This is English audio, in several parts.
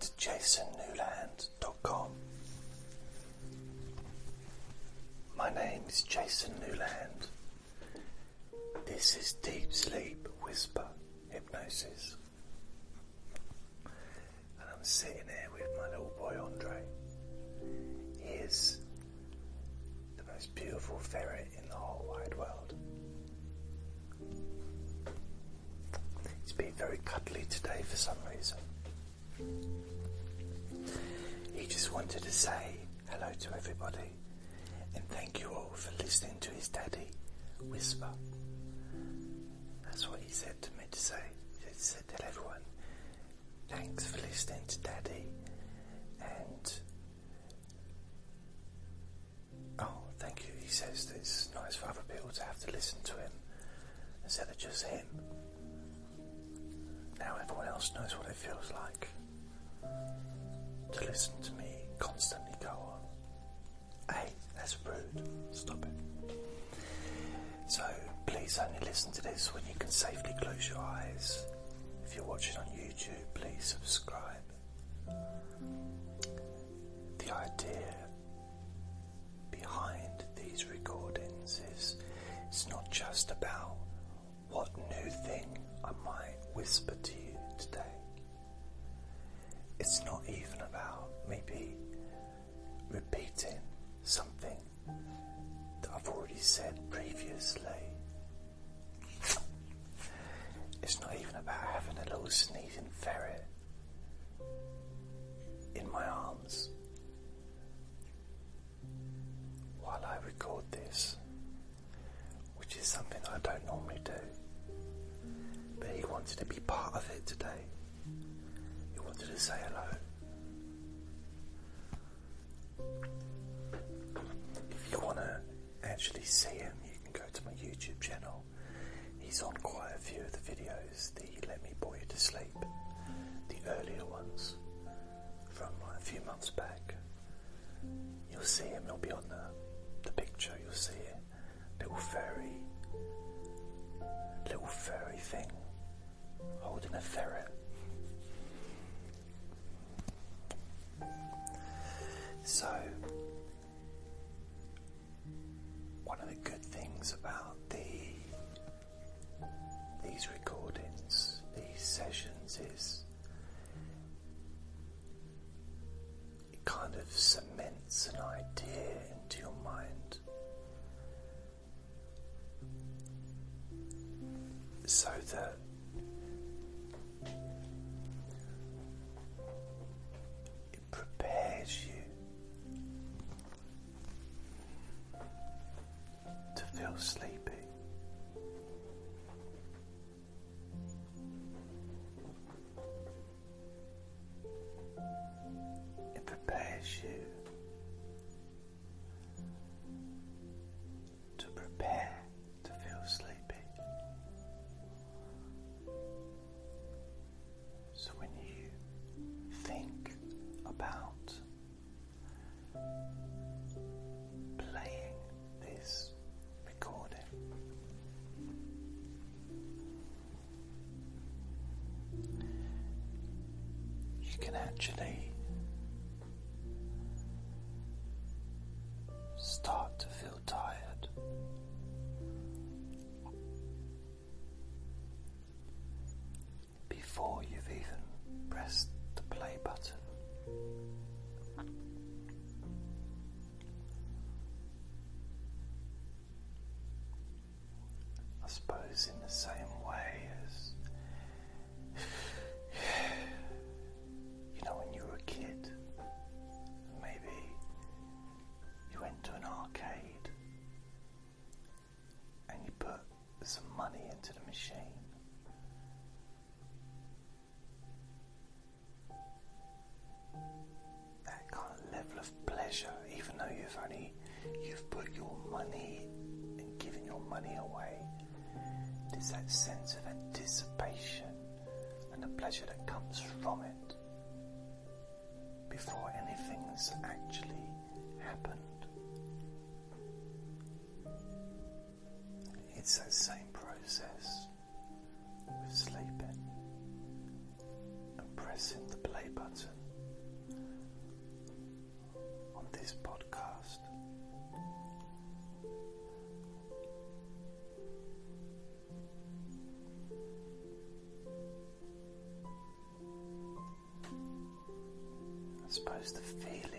to jasonnewland.com. My name is Jason Newland. This is Deep Sleep Whisper Hypnosis. And I'm sitting here with my little boy Andre. He is the most beautiful ferret in the whole wide world. He's been very cuddly today for some. He just wanted to say hello to everybody and thank you all for listening to his daddy whisper. That's what he said to me to say. He said, Tell everyone, thanks for listening to daddy and oh, thank you. He says that it's nice for other people to have to listen to him instead of just him. Now everyone else knows what it feels like to listen to me constantly go on. Hey, that's rude. Stop it. So please only listen to this when you can safely close your eyes. If you're watching on YouTube, please subscribe. The idea behind these recordings is it's not just about what new thing I might whisper sneezing ferret in my arms while I record this, which is something I don't normally do. But he wanted to be part of it today. He wanted to say hello. If you want to actually see him, you can go to my YouTube channel. He's on quite a few of the videos, You to Sleep, the earlier ones from a few months back. You'll see him, he'll be on the, the picture, you'll see it. Little furry, little furry thing holding a ferret. So, sessions, is it kind of cements an idea into your mind. So that you can actually start to feel tired. Before you've even pressed the play button. the feeling.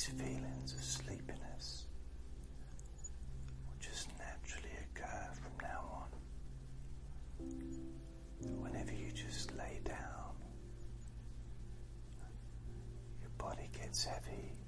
these feelings of sleepiness will just naturally occur from now on. Whenever you just lay down, your body gets heavy.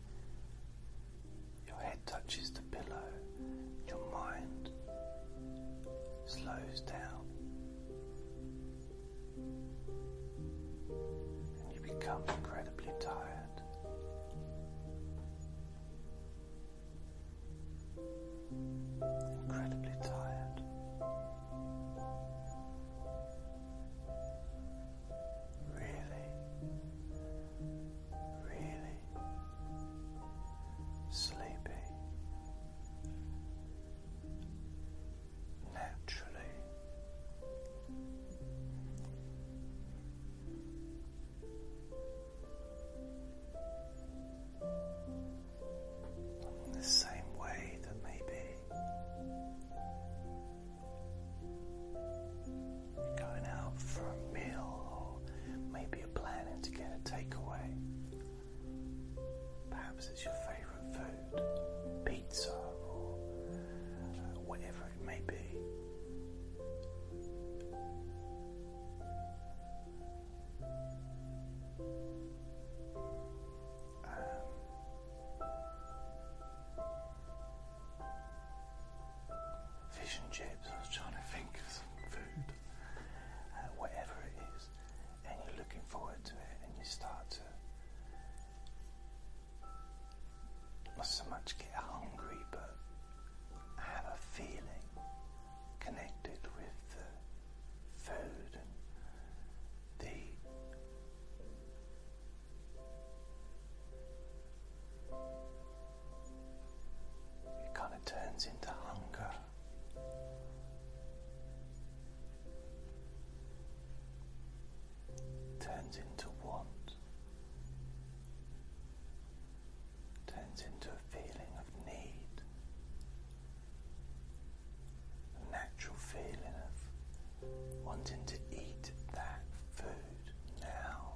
wanting to eat that food now.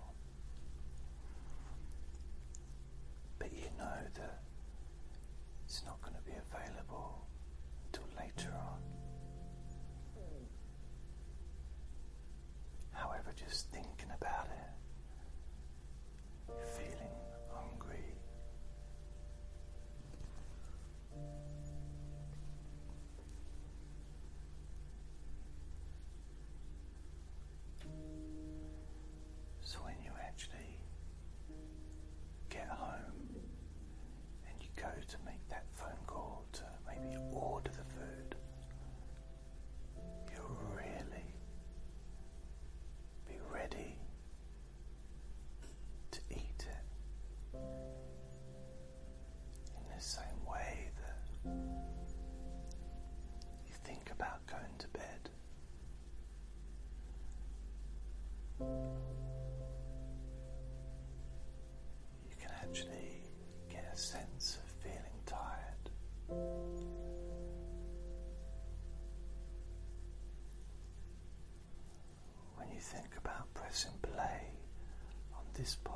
But you know that it's not going to be available until later on. However, just thinking about it this part.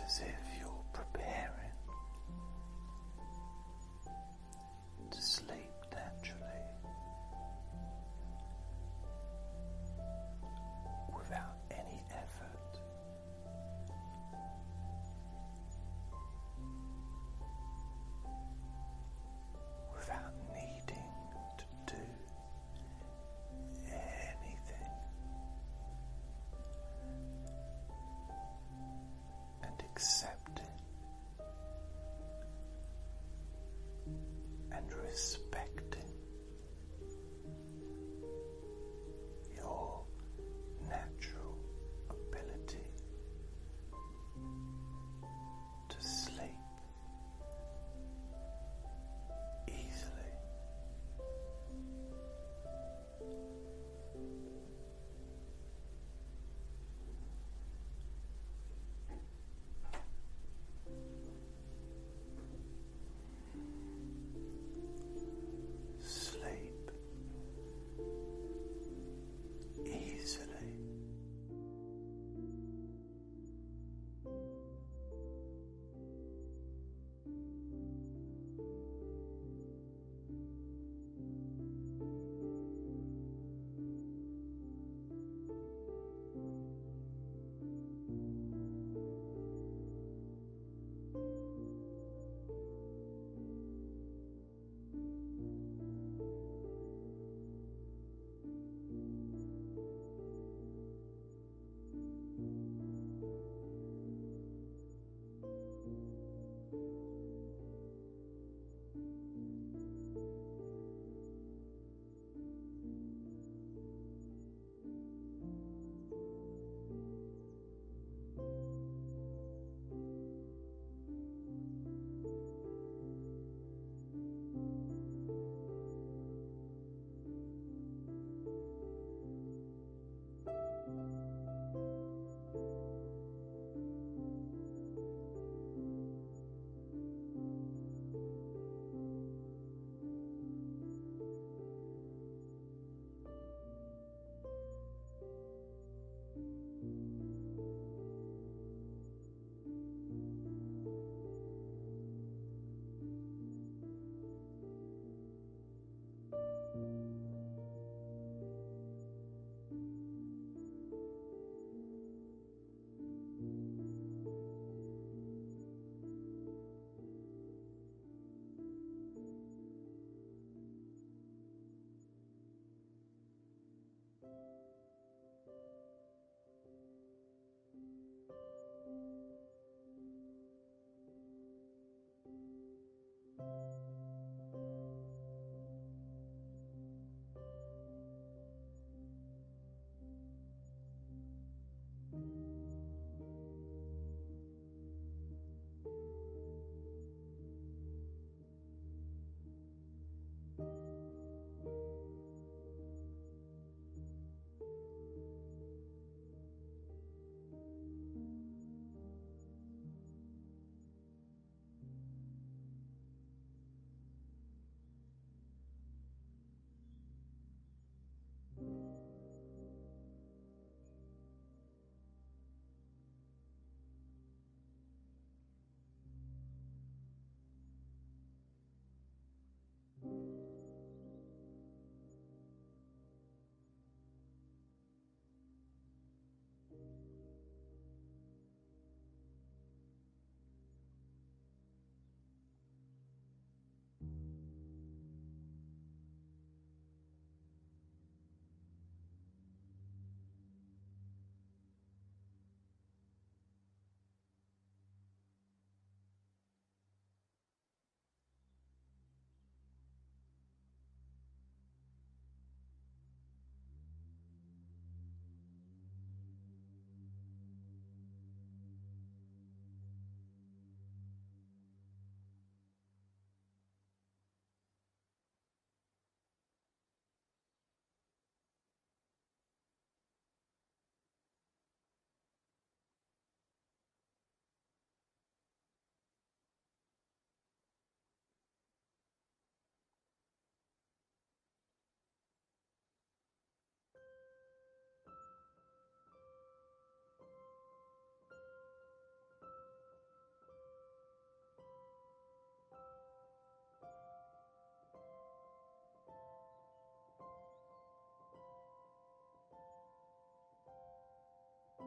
entonces